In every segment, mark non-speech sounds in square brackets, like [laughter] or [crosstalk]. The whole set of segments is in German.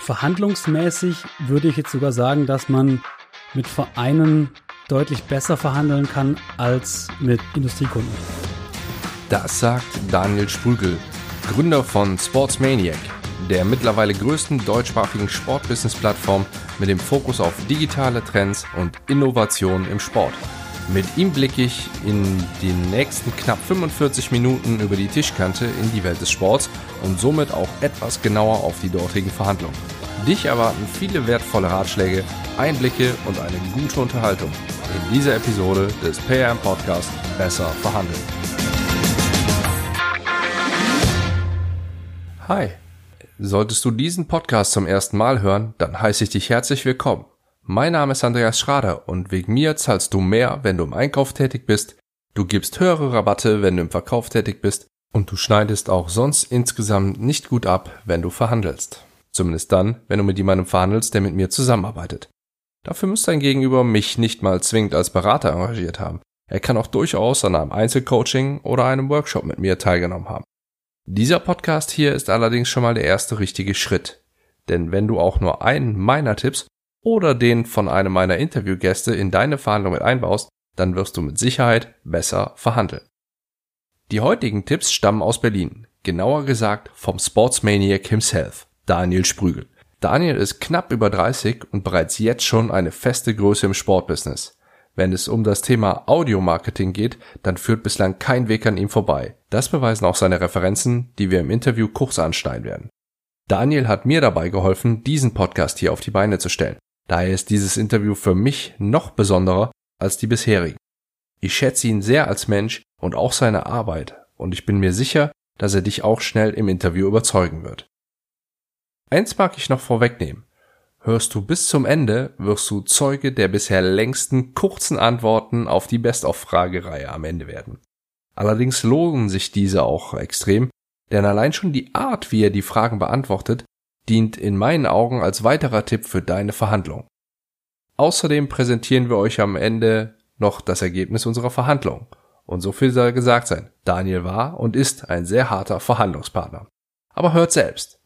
Verhandlungsmäßig würde ich jetzt sogar sagen, dass man mit Vereinen deutlich besser verhandeln kann als mit Industriekunden. Das sagt Daniel Sprügel, Gründer von Sportsmaniac, der mittlerweile größten deutschsprachigen Sportbusiness-Plattform mit dem Fokus auf digitale Trends und Innovationen im Sport. Mit ihm blicke ich in den nächsten knapp 45 Minuten über die Tischkante in die Welt des Sports und somit auch etwas genauer auf die dortigen Verhandlungen. Dich erwarten viele wertvolle Ratschläge, Einblicke und eine gute Unterhaltung in dieser Episode des PM Podcast Besser verhandeln. Hi. Solltest du diesen Podcast zum ersten Mal hören, dann heiße ich dich herzlich willkommen. Mein Name ist Andreas Schrader und wegen mir zahlst du mehr, wenn du im Einkauf tätig bist, du gibst höhere Rabatte, wenn du im Verkauf tätig bist und du schneidest auch sonst insgesamt nicht gut ab, wenn du verhandelst. Zumindest dann, wenn du mit jemandem verhandelst, der mit mir zusammenarbeitet. Dafür muss dein Gegenüber mich nicht mal zwingend als Berater engagiert haben. Er kann auch durchaus an einem Einzelcoaching oder einem Workshop mit mir teilgenommen haben. Dieser Podcast hier ist allerdings schon mal der erste richtige Schritt. Denn wenn du auch nur einen meiner Tipps oder den von einem meiner Interviewgäste in deine Verhandlung mit einbaust, dann wirst du mit Sicherheit besser verhandeln. Die heutigen Tipps stammen aus Berlin, genauer gesagt vom Sportsmaniac himself, Daniel Sprügel. Daniel ist knapp über 30 und bereits jetzt schon eine feste Größe im Sportbusiness. Wenn es um das Thema Audiomarketing geht, dann führt bislang kein Weg an ihm vorbei. Das beweisen auch seine Referenzen, die wir im Interview kurz anschneiden werden. Daniel hat mir dabei geholfen, diesen Podcast hier auf die Beine zu stellen. Daher ist dieses Interview für mich noch besonderer als die bisherigen. Ich schätze ihn sehr als Mensch und auch seine Arbeit und ich bin mir sicher, dass er dich auch schnell im Interview überzeugen wird. Eins mag ich noch vorwegnehmen. Hörst du bis zum Ende, wirst du Zeuge der bisher längsten kurzen Antworten auf die Best-of-Fragereihe am Ende werden. Allerdings lohnen sich diese auch extrem, denn allein schon die Art, wie er die Fragen beantwortet, dient in meinen Augen als weiterer Tipp für deine Verhandlung. Außerdem präsentieren wir euch am Ende noch das Ergebnis unserer Verhandlung. Und so viel soll gesagt sein. Daniel war und ist ein sehr harter Verhandlungspartner. Aber hört selbst.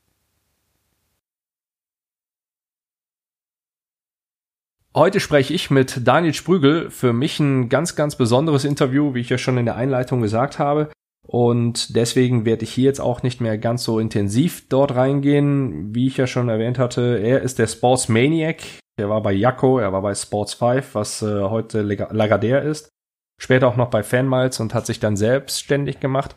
Heute spreche ich mit Daniel Sprügel. Für mich ein ganz, ganz besonderes Interview, wie ich ja schon in der Einleitung gesagt habe. Und deswegen werde ich hier jetzt auch nicht mehr ganz so intensiv dort reingehen. Wie ich ja schon erwähnt hatte, er ist der Sports Maniac. Er war bei Yakko, er war bei Sports 5, was äh, heute Lagardère ist. Später auch noch bei Fanmiles und hat sich dann selbstständig gemacht.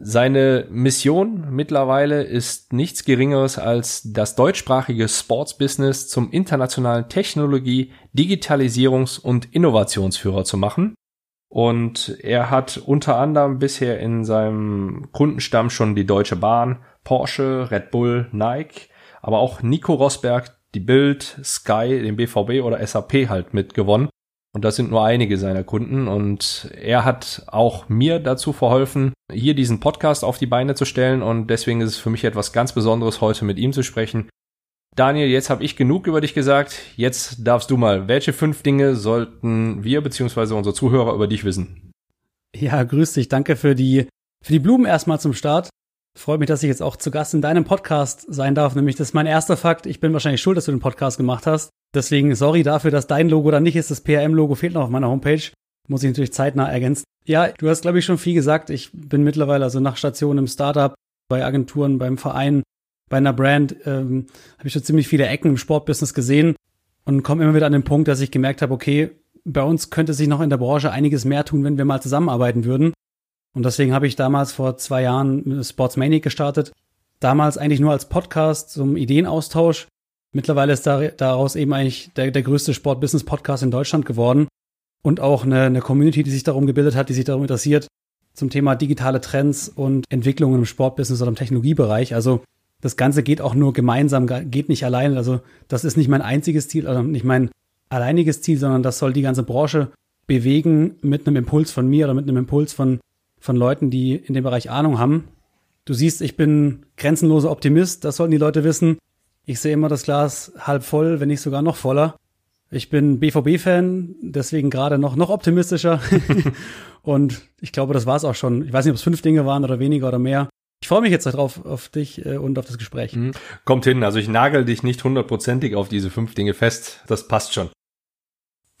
Seine Mission mittlerweile ist nichts Geringeres als das deutschsprachige Sports-Business zum internationalen Technologie-, Digitalisierungs- und Innovationsführer zu machen. Und er hat unter anderem bisher in seinem Kundenstamm schon die Deutsche Bahn, Porsche, Red Bull, Nike, aber auch Nico Rosberg, die Bild, Sky, den BVB oder SAP halt mitgewonnen. Und das sind nur einige seiner Kunden. Und er hat auch mir dazu verholfen, hier diesen Podcast auf die Beine zu stellen. Und deswegen ist es für mich etwas ganz Besonderes, heute mit ihm zu sprechen. Daniel, jetzt habe ich genug über dich gesagt. Jetzt darfst du mal. Welche fünf Dinge sollten wir bzw. unsere Zuhörer über dich wissen? Ja, grüß dich. Danke für die, für die Blumen erstmal zum Start. Freut mich, dass ich jetzt auch zu Gast in deinem Podcast sein darf. Nämlich, das ist mein erster Fakt. Ich bin wahrscheinlich schuld, dass du den Podcast gemacht hast. Deswegen sorry dafür, dass dein Logo dann nicht ist. Das PRM-Logo fehlt noch auf meiner Homepage. Muss ich natürlich zeitnah ergänzen. Ja, du hast, glaube ich, schon viel gesagt. Ich bin mittlerweile also nach Station im Startup, bei Agenturen, beim Verein bei einer Brand ähm, habe ich schon ziemlich viele Ecken im Sportbusiness gesehen und komme immer wieder an den Punkt, dass ich gemerkt habe, okay, bei uns könnte sich noch in der Branche einiges mehr tun, wenn wir mal zusammenarbeiten würden. Und deswegen habe ich damals vor zwei Jahren Sportsmanic gestartet. Damals eigentlich nur als Podcast zum Ideenaustausch. Mittlerweile ist da, daraus eben eigentlich der, der größte Sport-Business-Podcast in Deutschland geworden. Und auch eine, eine Community, die sich darum gebildet hat, die sich darum interessiert, zum Thema digitale Trends und Entwicklungen im Sportbusiness oder im Technologiebereich. Also das Ganze geht auch nur gemeinsam, geht nicht allein. Also das ist nicht mein einziges Ziel, also nicht mein alleiniges Ziel, sondern das soll die ganze Branche bewegen mit einem Impuls von mir oder mit einem Impuls von, von Leuten, die in dem Bereich Ahnung haben. Du siehst, ich bin grenzenloser Optimist, das sollten die Leute wissen. Ich sehe immer das Glas halb voll, wenn nicht sogar noch voller. Ich bin BVB-Fan, deswegen gerade noch, noch optimistischer. [laughs] und ich glaube, das war es auch schon. Ich weiß nicht, ob es fünf Dinge waren oder weniger oder mehr. Ich freue mich jetzt darauf, auf dich äh, und auf das Gespräch. Mhm. Kommt hin, also ich nagel dich nicht hundertprozentig auf diese fünf Dinge fest. Das passt schon.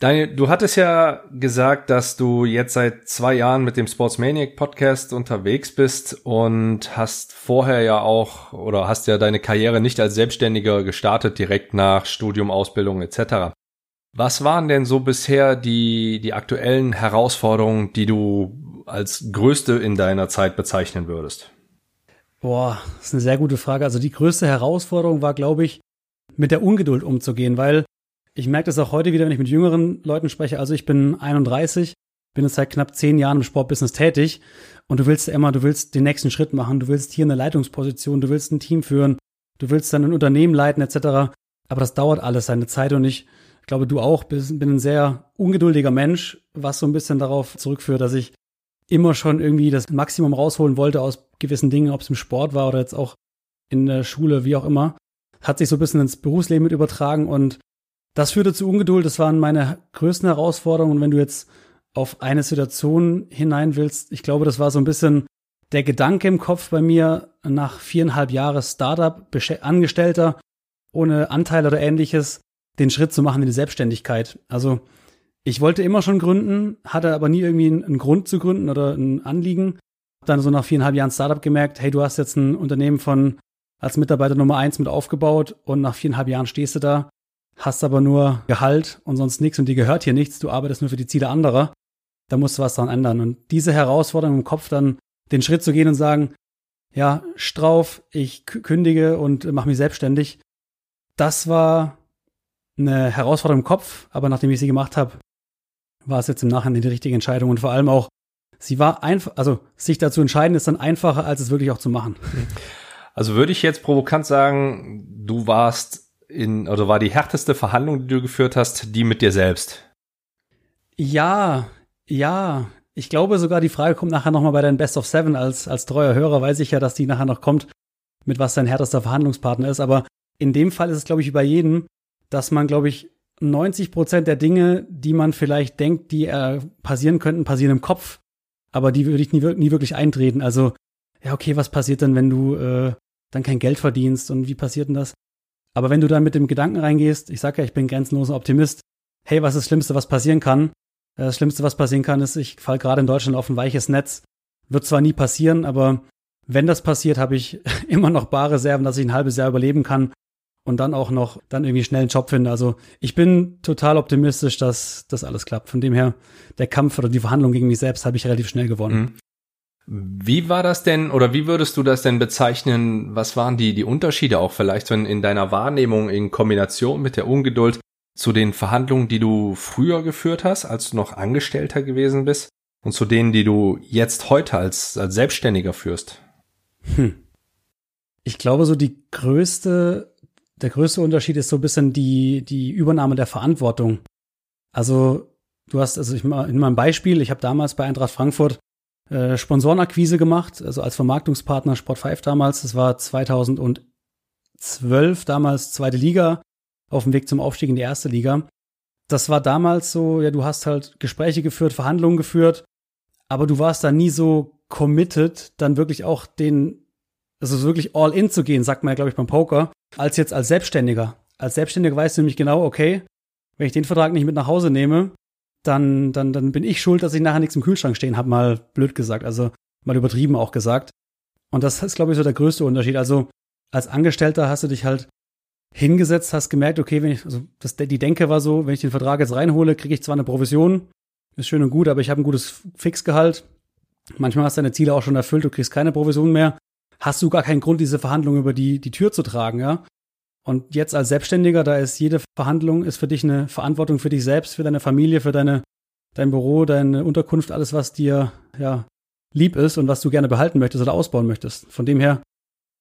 Daniel, du hattest ja gesagt, dass du jetzt seit zwei Jahren mit dem Sportsmaniac Podcast unterwegs bist und hast vorher ja auch oder hast ja deine Karriere nicht als Selbstständiger gestartet, direkt nach Studium, Ausbildung etc. Was waren denn so bisher die, die aktuellen Herausforderungen, die du als größte in deiner Zeit bezeichnen würdest? Boah, das ist eine sehr gute Frage. Also die größte Herausforderung war, glaube ich, mit der Ungeduld umzugehen, weil ich merke das auch heute wieder, wenn ich mit jüngeren Leuten spreche. Also ich bin 31, bin jetzt seit knapp zehn Jahren im Sportbusiness tätig und du willst immer, du willst den nächsten Schritt machen, du willst hier eine Leitungsposition, du willst ein Team führen, du willst dann ein Unternehmen leiten etc. Aber das dauert alles seine Zeit und ich glaube, du auch bist, bin ein sehr ungeduldiger Mensch, was so ein bisschen darauf zurückführt, dass ich immer schon irgendwie das Maximum rausholen wollte aus gewissen Dingen, ob es im Sport war oder jetzt auch in der Schule, wie auch immer. Hat sich so ein bisschen ins Berufsleben mit übertragen und das führte zu Ungeduld. Das waren meine größten Herausforderungen. Und wenn du jetzt auf eine Situation hinein willst, ich glaube, das war so ein bisschen der Gedanke im Kopf bei mir nach viereinhalb Jahren Startup, Angestellter, ohne Anteil oder ähnliches, den Schritt zu machen in die Selbstständigkeit. Also ich wollte immer schon gründen, hatte aber nie irgendwie einen Grund zu gründen oder ein Anliegen. Dann so nach viereinhalb Jahren Startup gemerkt, hey, du hast jetzt ein Unternehmen von als Mitarbeiter Nummer eins mit aufgebaut und nach viereinhalb Jahren stehst du da hast aber nur Gehalt und sonst nichts und dir gehört hier nichts, du arbeitest nur für die Ziele anderer, da musst du was dran ändern. Und diese Herausforderung im Kopf dann den Schritt zu gehen und sagen, ja, Strauf, ich kündige und mache mich selbstständig, das war eine Herausforderung im Kopf, aber nachdem ich sie gemacht habe, war es jetzt im Nachhinein die richtige Entscheidung und vor allem auch, sie war einfach, also sich dazu entscheiden ist dann einfacher, als es wirklich auch zu machen. Also würde ich jetzt provokant sagen, du warst in, oder war die härteste Verhandlung, die du geführt hast, die mit dir selbst? Ja, ja. Ich glaube sogar, die Frage kommt nachher nochmal bei deinen Best of Seven. Als, als treuer Hörer weiß ich ja, dass die nachher noch kommt, mit was dein härtester Verhandlungspartner ist. Aber in dem Fall ist es, glaube ich, wie bei jedem, dass man, glaube ich, 90 Prozent der Dinge, die man vielleicht denkt, die äh, passieren könnten, passieren im Kopf. Aber die würde ich nie, nie wirklich eintreten. Also, ja, okay, was passiert denn, wenn du äh, dann kein Geld verdienst und wie passiert denn das? Aber wenn du dann mit dem Gedanken reingehst, ich sage ja, ich bin grenzenloser Optimist, hey, was ist das Schlimmste, was passieren kann? Äh, das Schlimmste, was passieren kann, ist, ich falle gerade in Deutschland auf ein weiches Netz. Wird zwar nie passieren, aber wenn das passiert, habe ich [laughs] immer noch Barreserven, dass ich ein halbes Jahr überleben kann und dann auch noch dann irgendwie schnell einen Job finde. Also ich bin total optimistisch, dass das alles klappt. Von dem her, der Kampf oder die Verhandlung gegen mich selbst habe ich relativ schnell gewonnen. Mhm. Wie war das denn oder wie würdest du das denn bezeichnen? Was waren die, die Unterschiede auch vielleicht in, in deiner Wahrnehmung in Kombination mit der Ungeduld zu den Verhandlungen, die du früher geführt hast, als du noch Angestellter gewesen bist und zu denen, die du jetzt heute als, als Selbstständiger führst? Hm. Ich glaube, so die größte, der größte Unterschied ist so ein bisschen die, die Übernahme der Verantwortung. Also du hast, also ich, in meinem Beispiel, ich habe damals bei Eintracht Frankfurt äh, Sponsorenakquise gemacht, also als Vermarktungspartner Sport 5 damals. Das war 2012, damals zweite Liga, auf dem Weg zum Aufstieg in die erste Liga. Das war damals so, ja, du hast halt Gespräche geführt, Verhandlungen geführt, aber du warst da nie so committed, dann wirklich auch den, also wirklich all in zu gehen, sagt man ja, glaube ich, beim Poker, als jetzt als Selbstständiger. Als Selbstständiger weißt du nämlich genau, okay, wenn ich den Vertrag nicht mit nach Hause nehme, dann, dann, dann bin ich schuld, dass ich nachher nichts im Kühlschrank stehen habe, mal blöd gesagt, also mal übertrieben auch gesagt. Und das ist, glaube ich, so der größte Unterschied. Also als Angestellter hast du dich halt hingesetzt, hast gemerkt, okay, wenn ich, also das, die Denke war so, wenn ich den Vertrag jetzt reinhole, kriege ich zwar eine Provision, ist schön und gut, aber ich habe ein gutes Fixgehalt. Manchmal hast du deine Ziele auch schon erfüllt, du kriegst keine Provision mehr. Hast du gar keinen Grund, diese Verhandlung über die, die Tür zu tragen, ja? Und jetzt als Selbstständiger, da ist jede Verhandlung ist für dich eine Verantwortung für dich selbst, für deine Familie, für deine, dein Büro, deine Unterkunft, alles, was dir ja lieb ist und was du gerne behalten möchtest oder ausbauen möchtest. Von dem her,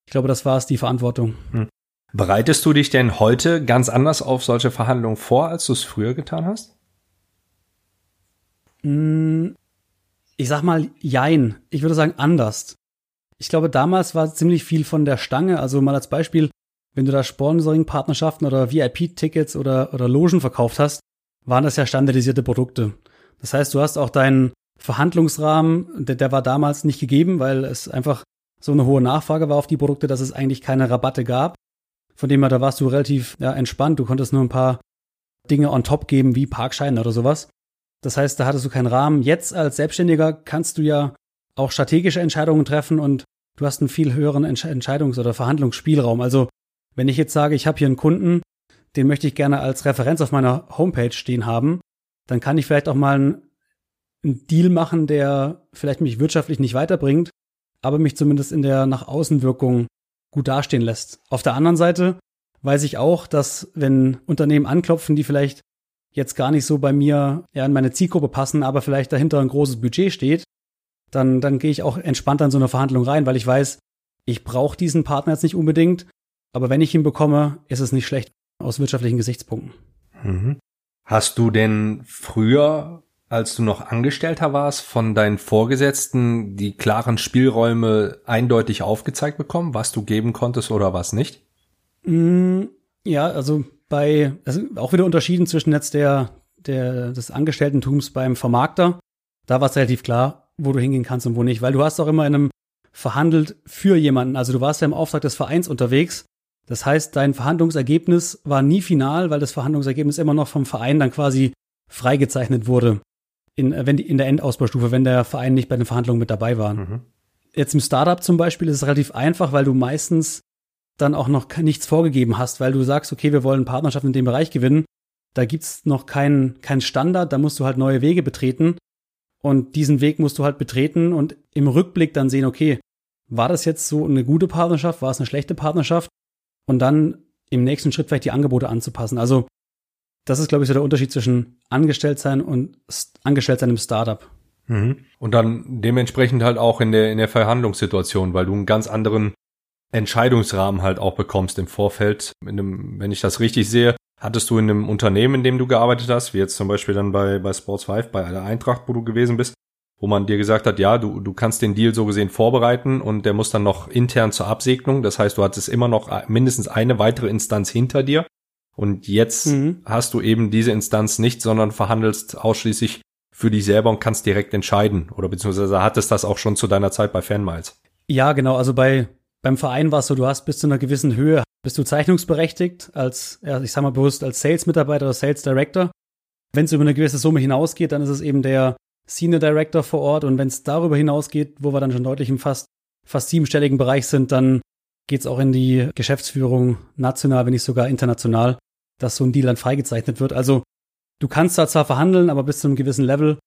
ich glaube, das war es, die Verantwortung. Hm. Bereitest du dich denn heute ganz anders auf solche Verhandlungen vor, als du es früher getan hast? Hm, ich sag mal, jein. Ich würde sagen, anders. Ich glaube, damals war ziemlich viel von der Stange. Also mal als Beispiel, wenn du da Sponsoring-Partnerschaften oder VIP-Tickets oder, oder Logen verkauft hast, waren das ja standardisierte Produkte. Das heißt, du hast auch deinen Verhandlungsrahmen, der, der war damals nicht gegeben, weil es einfach so eine hohe Nachfrage war auf die Produkte, dass es eigentlich keine Rabatte gab. Von dem her, da warst du relativ ja, entspannt. Du konntest nur ein paar Dinge on top geben, wie Parkscheine oder sowas. Das heißt, da hattest du keinen Rahmen. Jetzt als Selbstständiger kannst du ja auch strategische Entscheidungen treffen und du hast einen viel höheren Entscheidungs- oder Verhandlungsspielraum. Also wenn ich jetzt sage, ich habe hier einen Kunden, den möchte ich gerne als Referenz auf meiner Homepage stehen haben, dann kann ich vielleicht auch mal einen, einen Deal machen, der vielleicht mich wirtschaftlich nicht weiterbringt, aber mich zumindest in der nach Außenwirkung gut dastehen lässt. Auf der anderen Seite weiß ich auch, dass wenn Unternehmen anklopfen, die vielleicht jetzt gar nicht so bei mir ja, in meine Zielgruppe passen, aber vielleicht dahinter ein großes Budget steht, dann, dann gehe ich auch entspannt an so eine Verhandlung rein, weil ich weiß, ich brauche diesen Partner jetzt nicht unbedingt, aber wenn ich ihn bekomme, ist es nicht schlecht aus wirtschaftlichen Gesichtspunkten. Mhm. Hast du denn früher, als du noch Angestellter warst, von deinen Vorgesetzten die klaren Spielräume eindeutig aufgezeigt bekommen, was du geben konntest oder was nicht? Mm, ja, also bei, also auch wieder unterschieden zwischen jetzt der, der, des Angestelltentums beim Vermarkter. Da war es relativ klar, wo du hingehen kannst und wo nicht, weil du hast auch immer in einem verhandelt für jemanden. Also du warst ja im Auftrag des Vereins unterwegs. Das heißt, dein Verhandlungsergebnis war nie final, weil das Verhandlungsergebnis immer noch vom Verein dann quasi freigezeichnet wurde. In, äh, wenn die, in der Endausbaustufe, wenn der Verein nicht bei den Verhandlungen mit dabei war. Mhm. Jetzt im Startup zum Beispiel ist es relativ einfach, weil du meistens dann auch noch nichts vorgegeben hast, weil du sagst, okay, wir wollen Partnerschaften in dem Bereich gewinnen. Da gibt's noch keinen kein Standard, da musst du halt neue Wege betreten. Und diesen Weg musst du halt betreten und im Rückblick dann sehen, okay, war das jetzt so eine gute Partnerschaft, war es eine schlechte Partnerschaft? Und dann im nächsten Schritt vielleicht die Angebote anzupassen. Also das ist, glaube ich, so der Unterschied zwischen Angestelltsein und Angestelltsein im Startup. Mhm. Und dann dementsprechend halt auch in der, in der Verhandlungssituation, weil du einen ganz anderen Entscheidungsrahmen halt auch bekommst im Vorfeld. In einem, wenn ich das richtig sehe, hattest du in einem Unternehmen, in dem du gearbeitet hast, wie jetzt zum Beispiel dann bei, bei Sports 5, bei der Eintracht, wo du gewesen bist, wo man dir gesagt hat, ja, du, du kannst den Deal so gesehen vorbereiten und der muss dann noch intern zur Absegnung. Das heißt, du hattest immer noch mindestens eine weitere Instanz hinter dir. Und jetzt mhm. hast du eben diese Instanz nicht, sondern verhandelst ausschließlich für dich selber und kannst direkt entscheiden. Oder beziehungsweise hattest das auch schon zu deiner Zeit bei Fanmiles. Ja, genau. Also bei, beim Verein war es so, du hast bis zu einer gewissen Höhe, bist du zeichnungsberechtigt als, ja, ich sag mal bewusst, als Sales-Mitarbeiter oder Sales Director. Wenn es über eine gewisse Summe hinausgeht, dann ist es eben der Senior Director vor Ort. Und wenn es darüber hinausgeht, wo wir dann schon deutlich im fast, fast siebenstelligen Bereich sind, dann geht es auch in die Geschäftsführung national, wenn nicht sogar international, dass so ein Deal dann freigezeichnet wird. Also du kannst da zwar verhandeln, aber bis zu einem gewissen Level.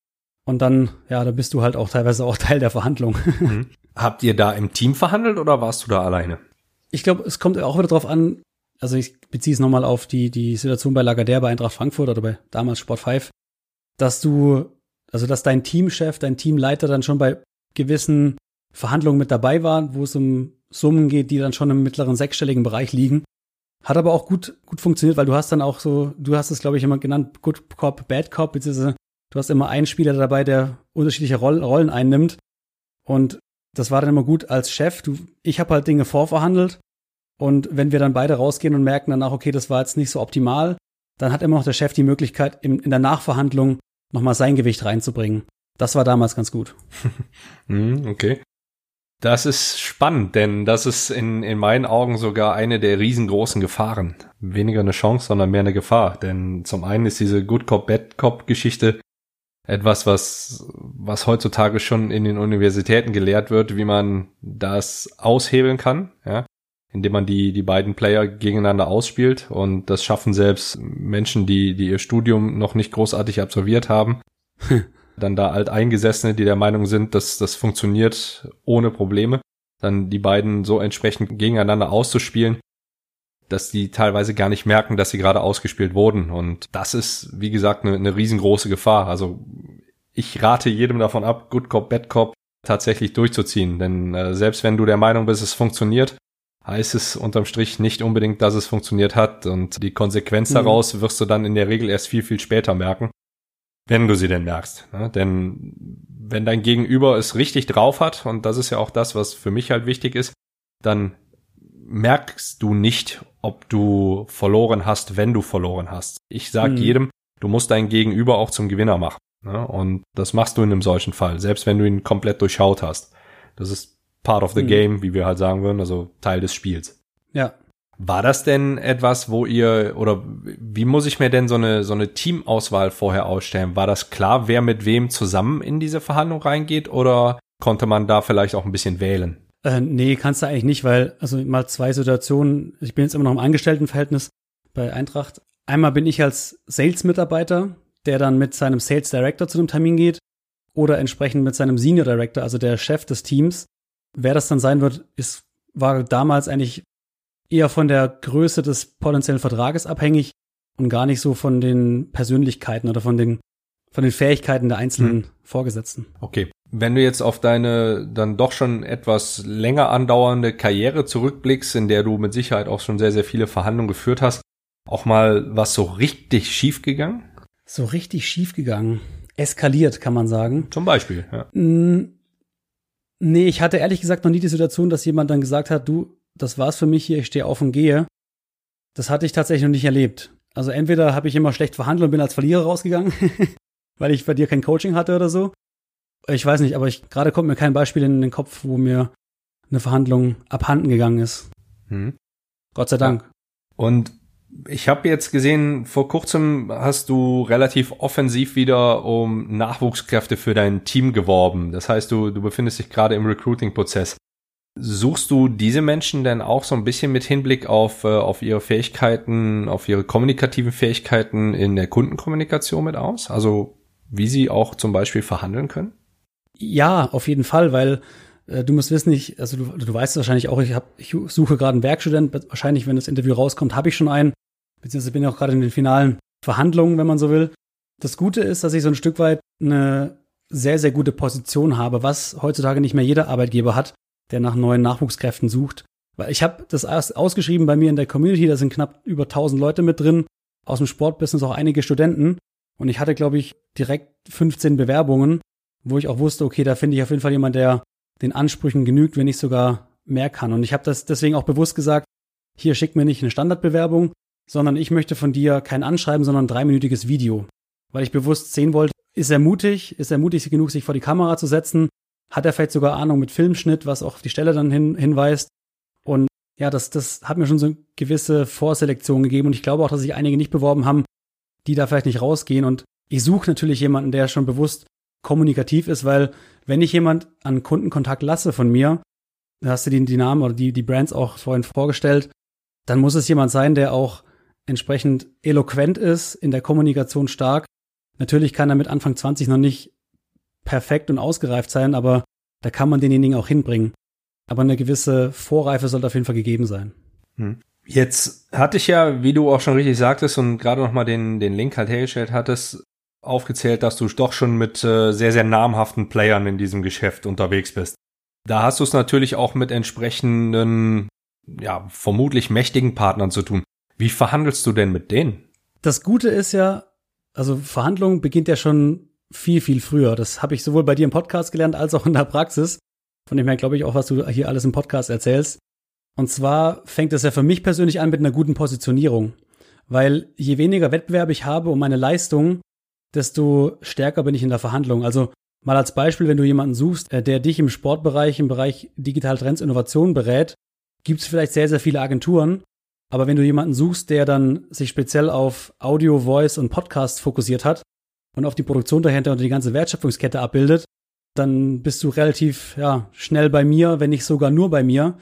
Und dann, ja, da bist du halt auch teilweise auch [laughs] Teil der Verhandlung. Mhm. Habt ihr da im Team verhandelt oder warst du da alleine? Ich glaube, es kommt auch wieder drauf an, also ich beziehe es nochmal auf die, die Situation bei Lagardère bei Eintracht Frankfurt oder bei damals Sport 5, dass du also, dass dein Teamchef, dein Teamleiter dann schon bei gewissen Verhandlungen mit dabei war, wo es um Summen geht, die dann schon im mittleren sechsstelligen Bereich liegen. Hat aber auch gut, gut funktioniert, weil du hast dann auch so, du hast es, glaube ich, immer genannt, Good Cop, Bad Cop, beziehungsweise du hast immer einen Spieler dabei, der unterschiedliche Rollen einnimmt. Und das war dann immer gut als Chef. Du, ich habe halt Dinge vorverhandelt. Und wenn wir dann beide rausgehen und merken danach, okay, das war jetzt nicht so optimal, dann hat immer noch der Chef die Möglichkeit, in, in der Nachverhandlung nochmal sein Gewicht reinzubringen. Das war damals ganz gut. [laughs] Hm, okay. Das ist spannend, denn das ist in, in meinen Augen sogar eine der riesengroßen Gefahren. Weniger eine Chance, sondern mehr eine Gefahr. Denn zum einen ist diese Good Cop, Bad Cop Geschichte etwas, was, was heutzutage schon in den Universitäten gelehrt wird, wie man das aushebeln kann, ja, indem man die, die beiden Player gegeneinander ausspielt. Und das schaffen selbst Menschen, die, die ihr Studium noch nicht großartig absolviert haben. [laughs] dann da Alteingesessene, die der Meinung sind, dass das funktioniert ohne Probleme. Dann die beiden so entsprechend gegeneinander auszuspielen, dass die teilweise gar nicht merken, dass sie gerade ausgespielt wurden. Und das ist, wie gesagt, eine, eine riesengroße Gefahr. Also ich rate jedem davon ab, Good Cop, Bad Cop tatsächlich durchzuziehen. Denn äh, selbst wenn du der Meinung bist, es funktioniert, heißt es unterm Strich nicht unbedingt, dass es funktioniert hat. Und die Konsequenz mhm. daraus wirst du dann in der Regel erst viel, viel später merken, wenn du sie denn merkst. Ne? Denn wenn dein Gegenüber es richtig drauf hat, und das ist ja auch das, was für mich halt wichtig ist, dann merkst du nicht, ob du verloren hast, wenn du verloren hast. Ich sag mhm. jedem, du musst dein Gegenüber auch zum Gewinner machen. Ne? Und das machst du in einem solchen Fall, selbst wenn du ihn komplett durchschaut hast. Das ist part of the mhm. game, wie wir halt sagen würden, also Teil des Spiels. Ja. War das denn etwas, wo ihr oder wie muss ich mir denn so eine so eine Teamauswahl vorher ausstellen? War das klar, wer mit wem zusammen in diese Verhandlung reingeht oder konnte man da vielleicht auch ein bisschen wählen? Äh, nee, kannst du eigentlich nicht, weil also mal zwei Situationen. Ich bin jetzt immer noch im Angestelltenverhältnis bei Eintracht. Einmal bin ich als Sales-Mitarbeiter, der dann mit seinem Sales Director zu einem Termin geht oder entsprechend mit seinem Senior Director, also der Chef des Teams. Wer das dann sein wird, ist war damals eigentlich eher von der Größe des potenziellen Vertrages abhängig und gar nicht so von den Persönlichkeiten oder von den, von den Fähigkeiten der einzelnen hm. Vorgesetzten. Okay. Wenn du jetzt auf deine dann doch schon etwas länger andauernde Karriere zurückblickst, in der du mit Sicherheit auch schon sehr, sehr viele Verhandlungen geführt hast, auch mal was so richtig schief gegangen? So richtig schief gegangen. Eskaliert, kann man sagen. Zum Beispiel, ja. Mm, nee, ich hatte ehrlich gesagt noch nie die Situation, dass jemand dann gesagt hat, du, das war's für mich hier, ich stehe auf und gehe. Das hatte ich tatsächlich noch nicht erlebt. Also entweder habe ich immer schlecht verhandelt und bin als Verlierer rausgegangen, [laughs] weil ich bei dir kein Coaching hatte oder so. Ich weiß nicht, aber ich gerade kommt mir kein Beispiel in den Kopf, wo mir eine Verhandlung abhanden gegangen ist. Hm. Gott sei Dank. Ja. Und ich habe jetzt gesehen, vor kurzem hast du relativ offensiv wieder um Nachwuchskräfte für dein Team geworben. Das heißt, du, du befindest dich gerade im Recruiting-Prozess. Suchst du diese Menschen denn auch so ein bisschen mit Hinblick auf, äh, auf ihre Fähigkeiten, auf ihre kommunikativen Fähigkeiten in der Kundenkommunikation mit aus? Also wie sie auch zum Beispiel verhandeln können? Ja, auf jeden Fall, weil äh, du musst wissen, ich, also du, du weißt wahrscheinlich auch, ich, hab, ich suche gerade einen Werkstudent. Wahrscheinlich, wenn das Interview rauskommt, habe ich schon einen. Beziehungsweise bin ich auch gerade in den finalen Verhandlungen, wenn man so will. Das Gute ist, dass ich so ein Stück weit eine sehr, sehr gute Position habe, was heutzutage nicht mehr jeder Arbeitgeber hat der nach neuen Nachwuchskräften sucht. Weil ich habe das ausgeschrieben bei mir in der Community, da sind knapp über 1000 Leute mit drin, aus dem Sportbusiness auch einige Studenten. Und ich hatte, glaube ich, direkt 15 Bewerbungen, wo ich auch wusste, okay, da finde ich auf jeden Fall jemand, der den Ansprüchen genügt, wenn nicht sogar mehr kann. Und ich habe das deswegen auch bewusst gesagt, hier schick mir nicht eine Standardbewerbung, sondern ich möchte von dir kein Anschreiben, sondern ein dreiminütiges Video. Weil ich bewusst sehen wollte, ist er mutig, ist er mutig genug, sich vor die Kamera zu setzen hat er vielleicht sogar Ahnung mit Filmschnitt, was auch auf die Stelle dann hin, hinweist. Und ja, das, das hat mir schon so eine gewisse Vorselektion gegeben und ich glaube auch, dass sich einige nicht beworben haben, die da vielleicht nicht rausgehen. Und ich suche natürlich jemanden, der schon bewusst kommunikativ ist, weil wenn ich jemand an Kundenkontakt lasse von mir, da hast du die, die Namen oder die, die Brands auch vorhin vorgestellt, dann muss es jemand sein, der auch entsprechend eloquent ist, in der Kommunikation stark. Natürlich kann er mit Anfang 20 noch nicht perfekt und ausgereift sein, aber da kann man denjenigen auch hinbringen. Aber eine gewisse Vorreife sollte auf jeden Fall gegeben sein. Hm. Jetzt hatte ich ja, wie du auch schon richtig sagtest und gerade noch mal den, den Link halt hergestellt hattest, aufgezählt, dass du doch schon mit äh, sehr, sehr namhaften Playern in diesem Geschäft unterwegs bist. Da hast du es natürlich auch mit entsprechenden, ja, vermutlich mächtigen Partnern zu tun. Wie verhandelst du denn mit denen? Das Gute ist ja, also Verhandlung beginnt ja schon viel, viel früher. Das habe ich sowohl bei dir im Podcast gelernt als auch in der Praxis. Von dem her glaube ich auch, was du hier alles im Podcast erzählst. Und zwar fängt es ja für mich persönlich an mit einer guten Positionierung. Weil je weniger Wettbewerb ich habe um meine Leistung, desto stärker bin ich in der Verhandlung. Also mal als Beispiel, wenn du jemanden suchst, äh, der dich im Sportbereich, im Bereich Digital Trends Innovation berät, gibt es vielleicht sehr, sehr viele Agenturen. Aber wenn du jemanden suchst, der dann sich speziell auf Audio, Voice und Podcast fokussiert hat, und auf die Produktion dahinter und die ganze Wertschöpfungskette abbildet, dann bist du relativ ja, schnell bei mir, wenn nicht sogar nur bei mir.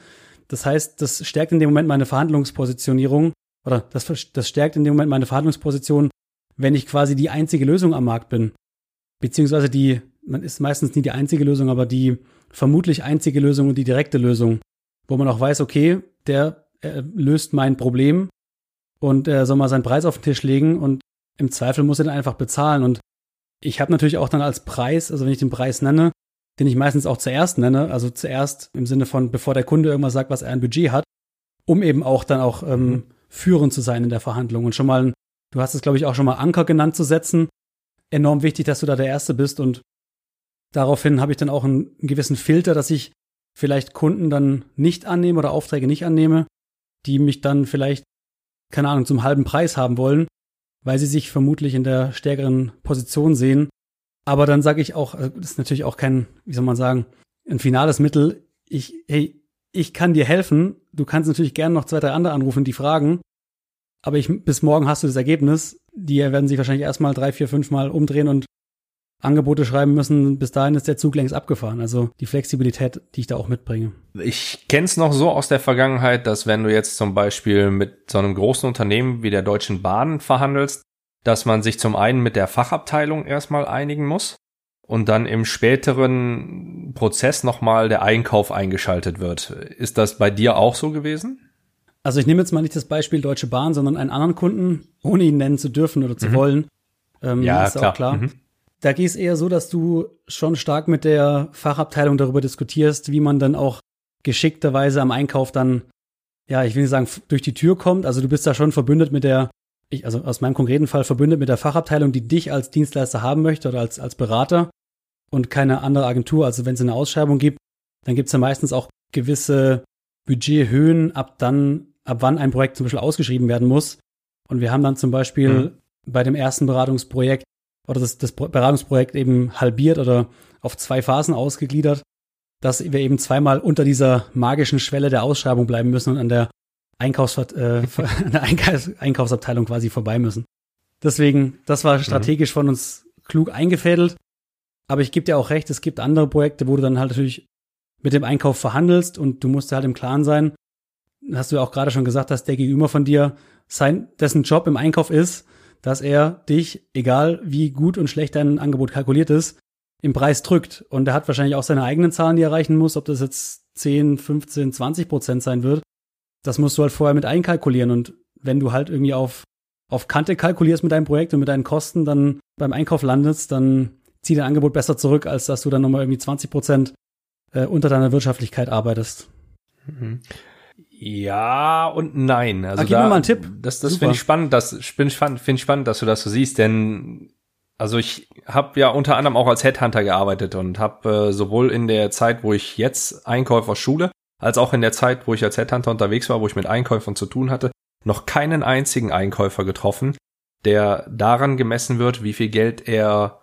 Das heißt, das stärkt in dem Moment meine Verhandlungspositionierung oder das, das stärkt in dem Moment meine Verhandlungsposition, wenn ich quasi die einzige Lösung am Markt bin. Beziehungsweise die, man ist meistens nie die einzige Lösung, aber die vermutlich einzige Lösung und die direkte Lösung, wo man auch weiß, okay, der äh, löst mein Problem und er soll mal seinen Preis auf den Tisch legen und im Zweifel muss er dann einfach bezahlen. Und ich habe natürlich auch dann als Preis, also wenn ich den Preis nenne, den ich meistens auch zuerst nenne, also zuerst im Sinne von, bevor der Kunde irgendwas sagt, was er ein Budget hat, um eben auch dann auch ähm, mhm. führend zu sein in der Verhandlung und schon mal, du hast es glaube ich auch schon mal Anker genannt zu setzen. Enorm wichtig, dass du da der Erste bist und daraufhin habe ich dann auch einen, einen gewissen Filter, dass ich vielleicht Kunden dann nicht annehme oder Aufträge nicht annehme, die mich dann vielleicht, keine Ahnung, zum halben Preis haben wollen weil sie sich vermutlich in der stärkeren Position sehen. Aber dann sage ich auch, also das ist natürlich auch kein, wie soll man sagen, ein finales Mittel. ich, hey, ich kann dir helfen. Du kannst natürlich gerne noch zwei, drei andere anrufen, die fragen. Aber ich, bis morgen hast du das Ergebnis. Die werden sich wahrscheinlich erstmal drei, vier, fünf Mal umdrehen und Angebote schreiben müssen. Bis dahin ist der Zug längst abgefahren. Also die Flexibilität, die ich da auch mitbringe. Ich kenn's noch so aus der Vergangenheit, dass wenn du jetzt zum Beispiel mit so einem großen Unternehmen wie der Deutschen Bahn verhandelst, dass man sich zum einen mit der Fachabteilung erstmal einigen muss und dann im späteren Prozess nochmal der Einkauf eingeschaltet wird. Ist das bei dir auch so gewesen? Also ich nehme jetzt mal nicht das Beispiel Deutsche Bahn, sondern einen anderen Kunden, ohne ihn nennen zu dürfen oder zu mhm. wollen. Ähm, ja, ist klar. auch klar. Mhm. Da geht es eher so, dass du schon stark mit der Fachabteilung darüber diskutierst, wie man dann auch geschickterweise am Einkauf dann, ja, ich will nicht sagen, durch die Tür kommt. Also du bist da schon verbündet mit der ich, also aus meinem konkreten Fall verbündet mit der Fachabteilung, die dich als Dienstleister haben möchte oder als, als Berater und keine andere Agentur. Also wenn es eine Ausschreibung gibt, dann gibt es ja meistens auch gewisse Budgethöhen, ab dann, ab wann ein Projekt zum Beispiel ausgeschrieben werden muss. Und wir haben dann zum Beispiel mhm. bei dem ersten Beratungsprojekt oder das, das Beratungsprojekt eben halbiert oder auf zwei Phasen ausgegliedert, dass wir eben zweimal unter dieser magischen Schwelle der Ausschreibung bleiben müssen und an der Einkaufs äh, [laughs] an der Einkaufs Einkaufsabteilung quasi vorbei müssen. Deswegen, das war strategisch mhm. von uns klug eingefädelt. Aber ich gebe dir auch recht, es gibt andere Projekte, wo du dann halt natürlich mit dem Einkauf verhandelst und du musst halt im Klaren sein. Hast du ja auch gerade schon gesagt, dass der Gegenüber von dir sein, dessen Job im Einkauf ist, dass er dich, egal wie gut und schlecht dein Angebot kalkuliert ist, im Preis drückt. Und er hat wahrscheinlich auch seine eigenen Zahlen, die er erreichen muss, ob das jetzt 10, 15, 20 Prozent sein wird das musst du halt vorher mit einkalkulieren. Und wenn du halt irgendwie auf, auf Kante kalkulierst mit deinem Projekt und mit deinen Kosten, dann beim Einkauf landest, dann zieh dein Angebot besser zurück, als dass du dann nochmal irgendwie 20 Prozent äh, unter deiner Wirtschaftlichkeit arbeitest. Mhm. Ja und nein. Also gib da, mir mal einen Tipp. Das, das finde ich spannend, das finde ich spannend, find ich spannend, dass du das so siehst, denn also ich habe ja unter anderem auch als Headhunter gearbeitet und habe äh, sowohl in der Zeit, wo ich jetzt Einkäufer schule, als auch in der Zeit, wo ich als Headhunter unterwegs war, wo ich mit Einkäufern zu tun hatte, noch keinen einzigen Einkäufer getroffen, der daran gemessen wird, wie viel Geld er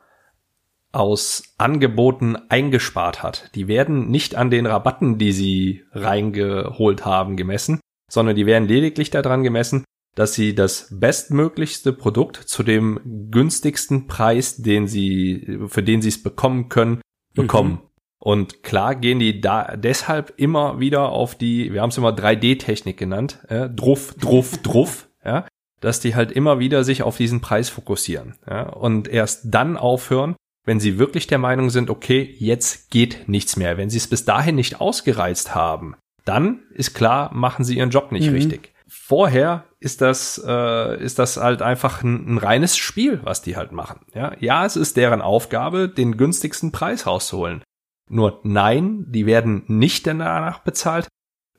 aus Angeboten eingespart hat. Die werden nicht an den Rabatten, die sie reingeholt haben, gemessen, sondern die werden lediglich daran gemessen, dass sie das bestmöglichste Produkt zu dem günstigsten Preis, den sie, für den sie es bekommen können, bekommen. Mhm. Und klar gehen die da deshalb immer wieder auf die, wir haben es immer 3D-Technik genannt, äh, druff, druff, [laughs] druff, ja, dass die halt immer wieder sich auf diesen Preis fokussieren ja, und erst dann aufhören, wenn sie wirklich der Meinung sind, okay, jetzt geht nichts mehr. Wenn sie es bis dahin nicht ausgereizt haben, dann ist klar, machen sie ihren Job nicht mhm. richtig. Vorher ist das, äh, ist das halt einfach ein, ein, reines Spiel, was die halt machen. Ja? ja, es ist deren Aufgabe, den günstigsten Preis rauszuholen. Nur nein, die werden nicht danach bezahlt,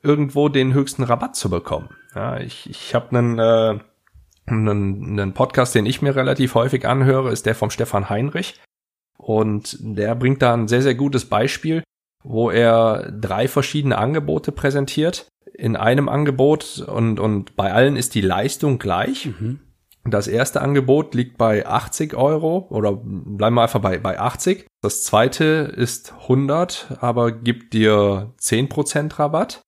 irgendwo den höchsten Rabatt zu bekommen. Ja, ich ich habe einen, äh, einen, einen Podcast, den ich mir relativ häufig anhöre, ist der vom Stefan Heinrich. Und der bringt da ein sehr, sehr gutes Beispiel, wo er drei verschiedene Angebote präsentiert. In einem Angebot und, und bei allen ist die Leistung gleich. Mhm. Das erste Angebot liegt bei 80 Euro oder bleiben wir einfach bei, bei 80. Das zweite ist 100, aber gibt dir 10% Rabatt.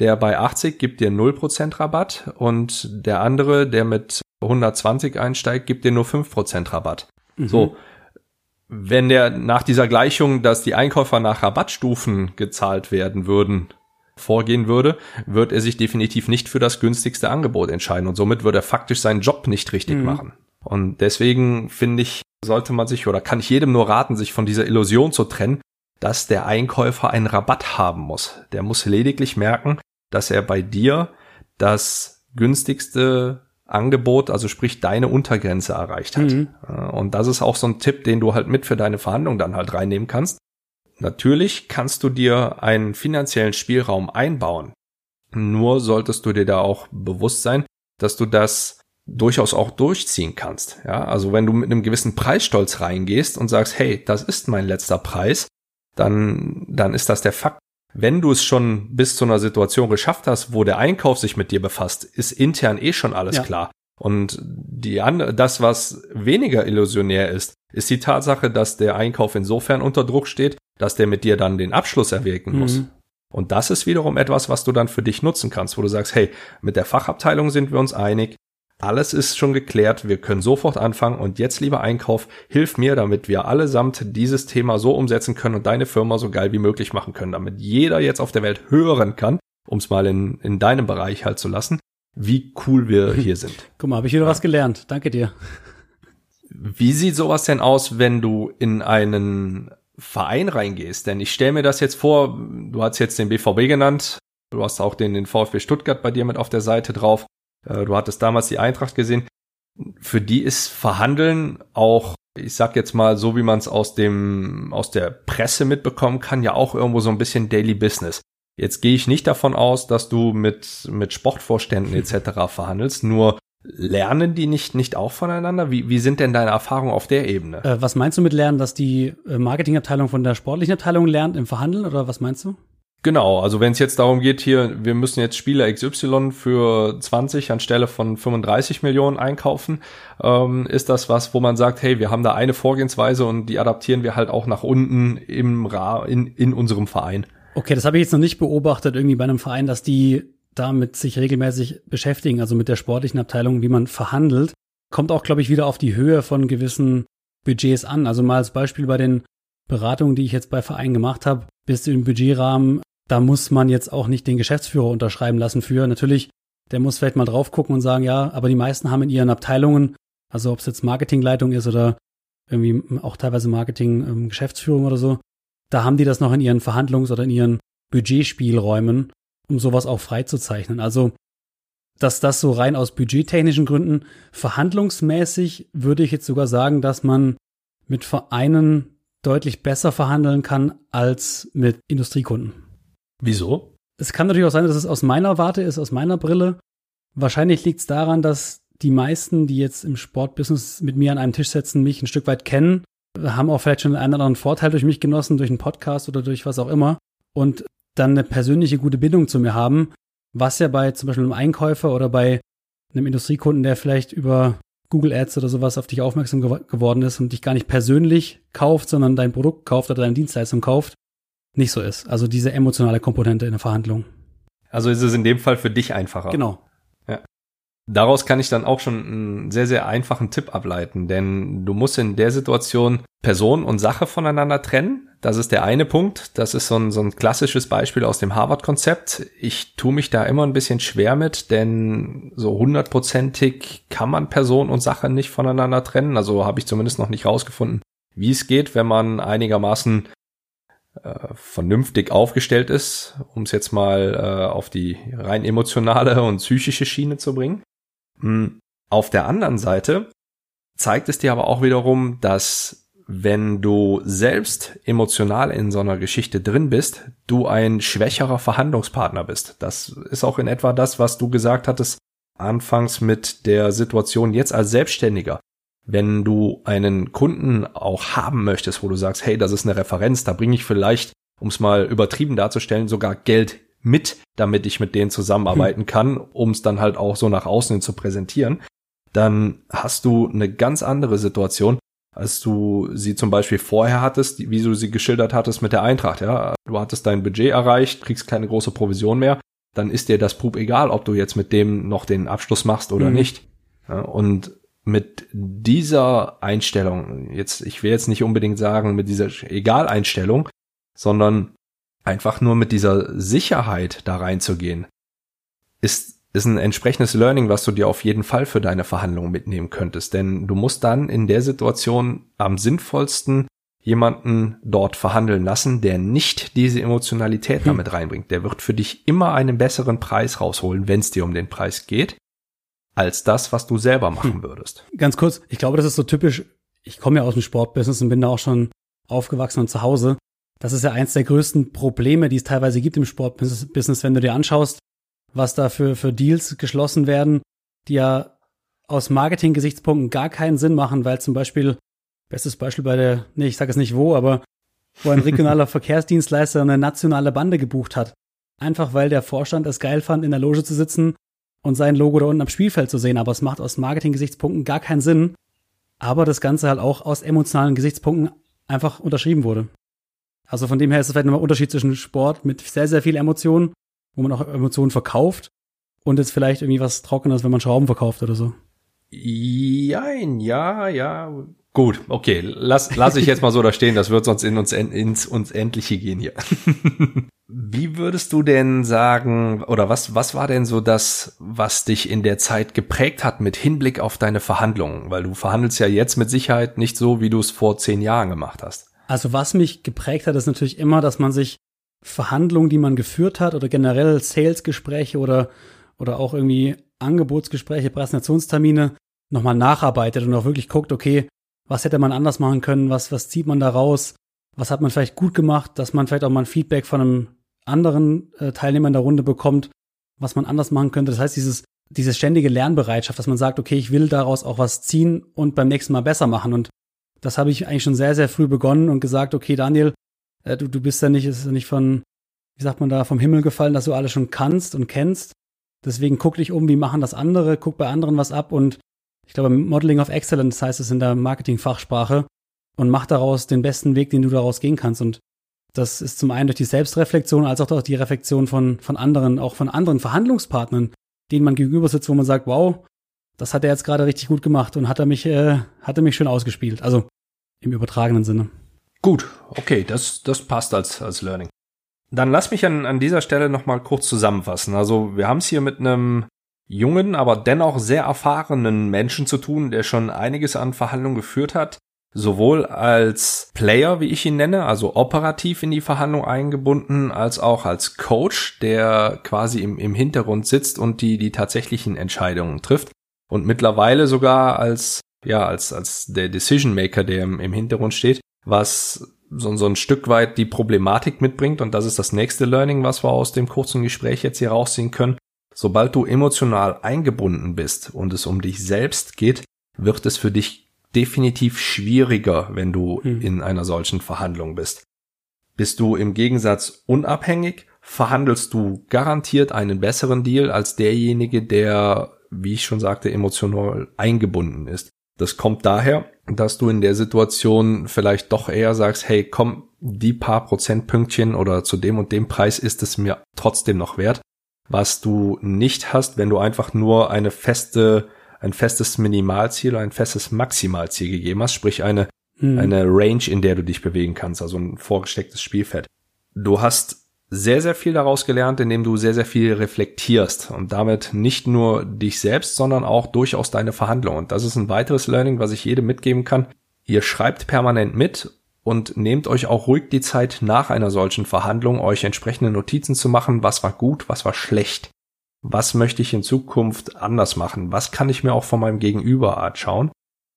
Der bei 80 gibt dir 0% Rabatt und der andere, der mit 120 einsteigt, gibt dir nur 5% Rabatt. Mhm. So. Wenn der nach dieser Gleichung, dass die Einkäufer nach Rabattstufen gezahlt werden würden, vorgehen würde, wird er sich definitiv nicht für das günstigste Angebot entscheiden und somit würde er faktisch seinen Job nicht richtig mhm. machen. Und deswegen finde ich, sollte man sich oder kann ich jedem nur raten, sich von dieser Illusion zu trennen, dass der Einkäufer einen Rabatt haben muss. Der muss lediglich merken, dass er bei dir das günstigste Angebot, also sprich deine Untergrenze erreicht hat. Mhm. Und das ist auch so ein Tipp, den du halt mit für deine Verhandlung dann halt reinnehmen kannst. Natürlich kannst du dir einen finanziellen Spielraum einbauen. Nur solltest du dir da auch bewusst sein, dass du das durchaus auch durchziehen kannst. Ja, also wenn du mit einem gewissen Preisstolz reingehst und sagst, hey, das ist mein letzter Preis, dann, dann ist das der Fakt. Wenn du es schon bis zu einer Situation geschafft hast, wo der Einkauf sich mit dir befasst, ist intern eh schon alles ja. klar. Und die das, was weniger illusionär ist, ist die Tatsache, dass der Einkauf insofern unter Druck steht, dass der mit dir dann den Abschluss erwirken muss. Mhm. Und das ist wiederum etwas, was du dann für dich nutzen kannst, wo du sagst, hey, mit der Fachabteilung sind wir uns einig, alles ist schon geklärt, wir können sofort anfangen und jetzt, lieber Einkauf, hilf mir, damit wir allesamt dieses Thema so umsetzen können und deine Firma so geil wie möglich machen können, damit jeder jetzt auf der Welt hören kann, um es mal in, in deinem Bereich halt zu lassen, wie cool wir [laughs] hier sind. Guck mal, habe ich wieder ja. was gelernt. Danke dir. Wie sieht sowas denn aus, wenn du in einen Verein reingehst? Denn ich stelle mir das jetzt vor, du hast jetzt den BVB genannt, du hast auch den, den VfB Stuttgart bei dir mit auf der Seite drauf, du hattest damals die Eintracht gesehen. Für die ist Verhandeln auch, ich sag jetzt mal, so wie man es aus dem, aus der Presse mitbekommen kann, ja auch irgendwo so ein bisschen Daily Business. Jetzt gehe ich nicht davon aus, dass du mit, mit Sportvorständen etc. verhandelst, nur lernen die nicht, nicht auch voneinander? Wie, wie sind denn deine Erfahrungen auf der Ebene? Äh, was meinst du mit lernen, dass die äh, Marketingabteilung von der sportlichen Abteilung lernt im Verhandeln oder was meinst du? Genau, also wenn es jetzt darum geht, hier, wir müssen jetzt Spieler XY für 20 anstelle von 35 Millionen einkaufen, ähm, ist das was, wo man sagt, hey, wir haben da eine Vorgehensweise und die adaptieren wir halt auch nach unten im Ra in, in unserem Verein. Okay, das habe ich jetzt noch nicht beobachtet, irgendwie bei einem Verein, dass die damit sich regelmäßig beschäftigen, also mit der sportlichen Abteilung, wie man verhandelt. Kommt auch, glaube ich, wieder auf die Höhe von gewissen Budgets an. Also mal als Beispiel bei den Beratungen, die ich jetzt bei Vereinen gemacht habe, bist du im Budgetrahmen, da muss man jetzt auch nicht den Geschäftsführer unterschreiben lassen für. Natürlich, der muss vielleicht mal drauf gucken und sagen, ja, aber die meisten haben in ihren Abteilungen, also ob es jetzt Marketingleitung ist oder irgendwie auch teilweise Marketing, ähm, Geschäftsführung oder so, da haben die das noch in ihren Verhandlungs- oder in ihren Budgetspielräumen, um sowas auch freizuzeichnen. Also, dass das so rein aus budgettechnischen Gründen verhandlungsmäßig würde ich jetzt sogar sagen, dass man mit Vereinen deutlich besser verhandeln kann als mit Industriekunden. Wieso? Es kann natürlich auch sein, dass es aus meiner Warte ist, aus meiner Brille. Wahrscheinlich liegt es daran, dass die meisten, die jetzt im Sportbusiness mit mir an einem Tisch setzen, mich ein Stück weit kennen haben auch vielleicht schon einen oder anderen Vorteil durch mich genossen, durch einen Podcast oder durch was auch immer und dann eine persönliche gute Bindung zu mir haben, was ja bei zum Beispiel einem Einkäufer oder bei einem Industriekunden, der vielleicht über Google Ads oder sowas auf dich aufmerksam gew geworden ist und dich gar nicht persönlich kauft, sondern dein Produkt kauft oder deine Dienstleistung kauft, nicht so ist. Also diese emotionale Komponente in der Verhandlung. Also ist es in dem Fall für dich einfacher. Genau. Daraus kann ich dann auch schon einen sehr, sehr einfachen Tipp ableiten, denn du musst in der Situation Person und Sache voneinander trennen. Das ist der eine Punkt. Das ist so ein, so ein klassisches Beispiel aus dem Harvard-Konzept. Ich tue mich da immer ein bisschen schwer mit, denn so hundertprozentig kann man Person und Sache nicht voneinander trennen. Also habe ich zumindest noch nicht rausgefunden, wie es geht, wenn man einigermaßen äh, vernünftig aufgestellt ist, um es jetzt mal äh, auf die rein emotionale und psychische Schiene zu bringen. Hm, auf der anderen Seite zeigt es dir aber auch wiederum, dass wenn du selbst emotional in so einer Geschichte drin bist, du ein schwächerer Verhandlungspartner bist. Das ist auch in etwa das, was du gesagt hattest anfangs mit der Situation jetzt als Selbstständiger. Wenn du einen Kunden auch haben möchtest, wo du sagst, hey, das ist eine Referenz, da bringe ich vielleicht, um es mal übertrieben darzustellen, sogar Geld mit, damit ich mit denen zusammenarbeiten hm. kann, um es dann halt auch so nach außen hin zu präsentieren, dann hast du eine ganz andere Situation, als du sie zum Beispiel vorher hattest, wie du sie geschildert hattest mit der Eintracht. Ja, du hattest dein Budget erreicht, kriegst keine große Provision mehr, dann ist dir das Pup egal, ob du jetzt mit dem noch den Abschluss machst oder mhm. nicht. Ja, und mit dieser Einstellung, jetzt, ich will jetzt nicht unbedingt sagen mit dieser Egal-Einstellung, sondern einfach nur mit dieser Sicherheit da reinzugehen, ist, ist ein entsprechendes Learning, was du dir auf jeden Fall für deine Verhandlungen mitnehmen könntest. Denn du musst dann in der Situation am sinnvollsten jemanden dort verhandeln lassen, der nicht diese Emotionalität hm. damit reinbringt. Der wird für dich immer einen besseren Preis rausholen, wenn es dir um den Preis geht, als das, was du selber hm. machen würdest. Ganz kurz, ich glaube, das ist so typisch. Ich komme ja aus dem Sportbusiness und bin da auch schon aufgewachsen und zu Hause. Das ist ja eins der größten Probleme, die es teilweise gibt im Sportbusiness, wenn du dir anschaust, was da für, für Deals geschlossen werden, die ja aus Marketing-Gesichtspunkten gar keinen Sinn machen, weil zum Beispiel, bestes Beispiel bei der, nee, ich sage es nicht wo, aber wo ein regionaler [laughs] Verkehrsdienstleister eine nationale Bande gebucht hat. Einfach weil der Vorstand es geil fand, in der Loge zu sitzen und sein Logo da unten am Spielfeld zu sehen. Aber es macht aus Marketing-Gesichtspunkten gar keinen Sinn. Aber das Ganze halt auch aus emotionalen Gesichtspunkten einfach unterschrieben wurde. Also von dem her ist es vielleicht nochmal Unterschied zwischen Sport mit sehr, sehr viel Emotionen, wo man auch Emotionen verkauft und jetzt vielleicht irgendwie was Trockenes, wenn man Schrauben verkauft oder so. Jein, ja, ja. Gut, okay, lass, lass ich jetzt mal so da stehen, das wird sonst in uns, ins uns Endliche gehen hier. [laughs] Wie würdest du denn sagen, oder was, was war denn so das, was dich in der Zeit geprägt hat mit Hinblick auf deine Verhandlungen? Weil du verhandelst ja jetzt mit Sicherheit nicht so, wie du es vor zehn Jahren gemacht hast. Also was mich geprägt hat, ist natürlich immer, dass man sich Verhandlungen, die man geführt hat oder generell Salesgespräche oder, oder auch irgendwie Angebotsgespräche, Präsentationstermine nochmal nacharbeitet und auch wirklich guckt, okay, was hätte man anders machen können, was, was zieht man da raus, was hat man vielleicht gut gemacht, dass man vielleicht auch mal ein Feedback von einem anderen äh, Teilnehmer in der Runde bekommt, was man anders machen könnte. Das heißt, dieses, diese ständige Lernbereitschaft, dass man sagt, okay, ich will daraus auch was ziehen und beim nächsten Mal besser machen. Und das habe ich eigentlich schon sehr, sehr früh begonnen und gesagt, okay, Daniel, äh, du, du bist ja nicht, ist ja nicht von, wie sagt man da, vom Himmel gefallen, dass du alles schon kannst und kennst. Deswegen guck dich um, wie machen das andere, guck bei anderen was ab und ich glaube, Modeling of Excellence heißt es in der Marketing-Fachsprache und mach daraus den besten Weg, den du daraus gehen kannst. Und das ist zum einen durch die Selbstreflexion, als auch durch die Reflexion von, von anderen, auch von anderen Verhandlungspartnern, denen man gegenüber sitzt, wo man sagt, wow, das hat er jetzt gerade richtig gut gemacht und hat er mich, äh, hat er mich schön ausgespielt. Also im übertragenen Sinne. Gut, okay, das, das passt als, als Learning. Dann lass mich an, an dieser Stelle nochmal kurz zusammenfassen. Also wir haben es hier mit einem jungen, aber dennoch sehr erfahrenen Menschen zu tun, der schon einiges an Verhandlungen geführt hat, sowohl als Player, wie ich ihn nenne, also operativ in die Verhandlung eingebunden, als auch als Coach, der quasi im, im Hintergrund sitzt und die, die tatsächlichen Entscheidungen trifft. Und mittlerweile sogar als, ja, als, als der Decision Maker, der im, im Hintergrund steht, was so, so ein Stück weit die Problematik mitbringt. Und das ist das nächste Learning, was wir aus dem kurzen Gespräch jetzt hier rausziehen können. Sobald du emotional eingebunden bist und es um dich selbst geht, wird es für dich definitiv schwieriger, wenn du hm. in einer solchen Verhandlung bist. Bist du im Gegensatz unabhängig, verhandelst du garantiert einen besseren Deal als derjenige, der, wie ich schon sagte, emotional eingebunden ist. Das kommt daher, dass du in der Situation vielleicht doch eher sagst, hey, komm, die paar Prozentpünktchen oder zu dem und dem Preis ist es mir trotzdem noch wert was du nicht hast, wenn du einfach nur eine feste, ein festes Minimalziel oder ein festes Maximalziel gegeben hast, sprich eine, hm. eine Range, in der du dich bewegen kannst, also ein vorgestecktes Spielfeld. Du hast sehr, sehr viel daraus gelernt, indem du sehr, sehr viel reflektierst und damit nicht nur dich selbst, sondern auch durchaus deine Verhandlungen. Und das ist ein weiteres Learning, was ich jedem mitgeben kann. Ihr schreibt permanent mit und nehmt euch auch ruhig die Zeit nach einer solchen Verhandlung, euch entsprechende Notizen zu machen, was war gut, was war schlecht, was möchte ich in Zukunft anders machen, was kann ich mir auch von meinem Gegenüber anschauen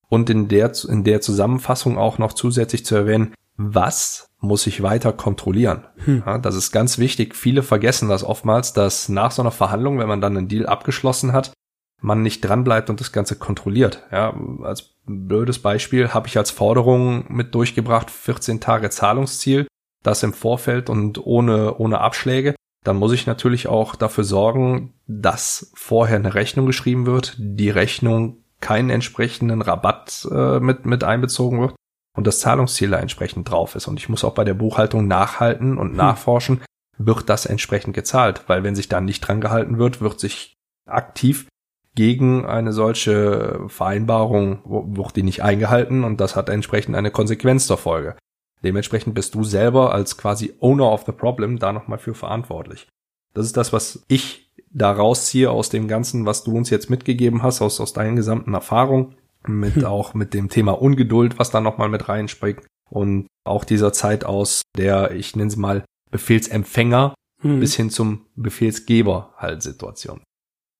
und in der, in der Zusammenfassung auch noch zusätzlich zu erwähnen, was muss ich weiter kontrollieren. Hm. Ja, das ist ganz wichtig. Viele vergessen das oftmals, dass nach so einer Verhandlung, wenn man dann einen Deal abgeschlossen hat, man nicht dranbleibt und das Ganze kontrolliert. Ja, als blödes Beispiel habe ich als Forderung mit durchgebracht 14 Tage Zahlungsziel, das im Vorfeld und ohne, ohne Abschläge. Dann muss ich natürlich auch dafür sorgen, dass vorher eine Rechnung geschrieben wird, die Rechnung keinen entsprechenden Rabatt äh, mit, mit einbezogen wird und das Zahlungsziel da entsprechend drauf ist. Und ich muss auch bei der Buchhaltung nachhalten und hm. nachforschen, wird das entsprechend gezahlt, weil wenn sich da nicht dran gehalten wird, wird sich aktiv gegen eine solche Vereinbarung wird die nicht eingehalten und das hat entsprechend eine Konsequenz zur Folge. Dementsprechend bist du selber als quasi Owner of the Problem da nochmal für verantwortlich. Das ist das, was ich da rausziehe aus dem Ganzen, was du uns jetzt mitgegeben hast, aus, aus deinen gesamten Erfahrungen, mit hm. auch mit dem Thema Ungeduld, was da nochmal mit reinspringt und auch dieser Zeit aus der, ich nenne sie mal, Befehlsempfänger hm. bis hin zum Befehlsgeber halt Situation.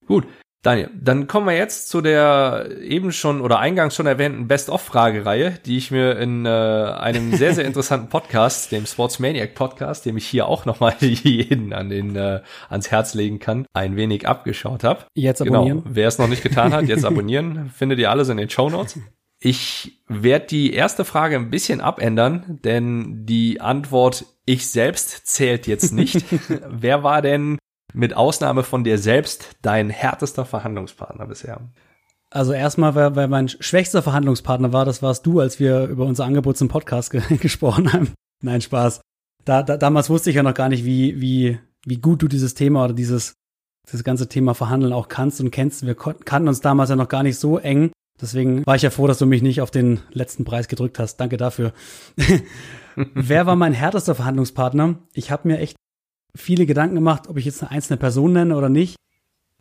Gut, Daniel, dann kommen wir jetzt zu der eben schon oder eingangs schon erwähnten Best-of-Fragereihe, die ich mir in äh, einem sehr, sehr [laughs] interessanten Podcast, dem Sportsmaniac Podcast, dem ich hier auch nochmal [laughs] jeden an den, äh, ans Herz legen kann, ein wenig abgeschaut habe. Jetzt genau. abonnieren. Genau. Wer es noch nicht getan hat, jetzt [laughs] abonnieren. Findet ihr alles in den Show Notes. Ich werde die erste Frage ein bisschen abändern, denn die Antwort ich selbst zählt jetzt nicht. Wer war denn mit Ausnahme von dir selbst dein härtester Verhandlungspartner bisher? Also erstmal, weil, weil mein schwächster Verhandlungspartner war, das warst du, als wir über unser Angebot zum Podcast ge [laughs] gesprochen haben. Nein, Spaß. da, da, damals wusste ich ja noch gar nicht, wie, wie, wie gut du dieses Thema oder dieses, dieses ganze Thema Verhandeln auch kannst und kennst. Wir kannten uns damals ja noch gar nicht so eng. Deswegen war ich ja froh, dass du mich nicht auf den letzten Preis gedrückt hast. Danke dafür. [laughs] Wer war mein härtester Verhandlungspartner? Ich habe mir echt viele Gedanken gemacht, ob ich jetzt eine einzelne Person nenne oder nicht.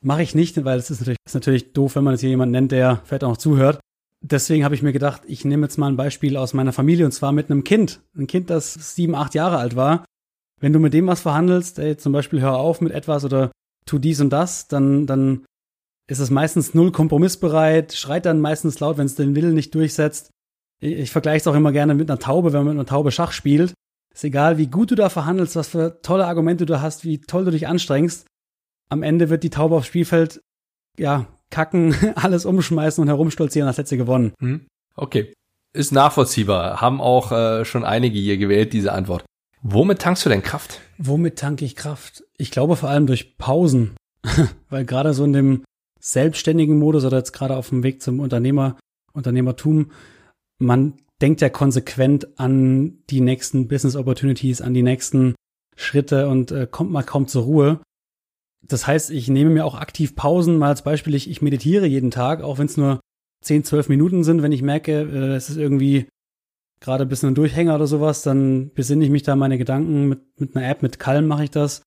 Mache ich nicht, weil es ist natürlich, ist natürlich doof, wenn man jetzt hier jemanden nennt, der vielleicht auch noch zuhört. Deswegen habe ich mir gedacht, ich nehme jetzt mal ein Beispiel aus meiner Familie und zwar mit einem Kind. Ein Kind, das sieben, acht Jahre alt war. Wenn du mit dem was verhandelst, ey, zum Beispiel hör auf mit etwas oder tu dies und das, dann, dann ist es meistens null kompromissbereit, schreit dann meistens laut, wenn es den Willen nicht durchsetzt. Ich, ich vergleiche es auch immer gerne mit einer Taube, wenn man mit einer Taube Schach spielt. Ist egal, wie gut du da verhandelst, was für tolle Argumente du hast, wie toll du dich anstrengst. Am Ende wird die Taube aufs Spielfeld, ja, kacken, [laughs] alles umschmeißen und herumstolzieren, als hätte sie gewonnen. Hm? Okay. Ist nachvollziehbar. Haben auch äh, schon einige hier gewählt, diese Antwort. Womit tankst du denn Kraft? Womit tanke ich Kraft? Ich glaube vor allem durch Pausen. [laughs] Weil gerade so in dem selbstständigen Modus oder jetzt gerade auf dem Weg zum Unternehmer, Unternehmertum, man denkt ja konsequent an die nächsten Business Opportunities, an die nächsten Schritte und äh, kommt mal kaum zur Ruhe. Das heißt, ich nehme mir auch aktiv Pausen, mal als Beispiel, ich, ich meditiere jeden Tag, auch wenn es nur 10, 12 Minuten sind, wenn ich merke, äh, es ist irgendwie gerade ein bisschen ein Durchhänger oder sowas, dann besinne ich mich da meine Gedanken mit, mit einer App, mit Calm mache ich das.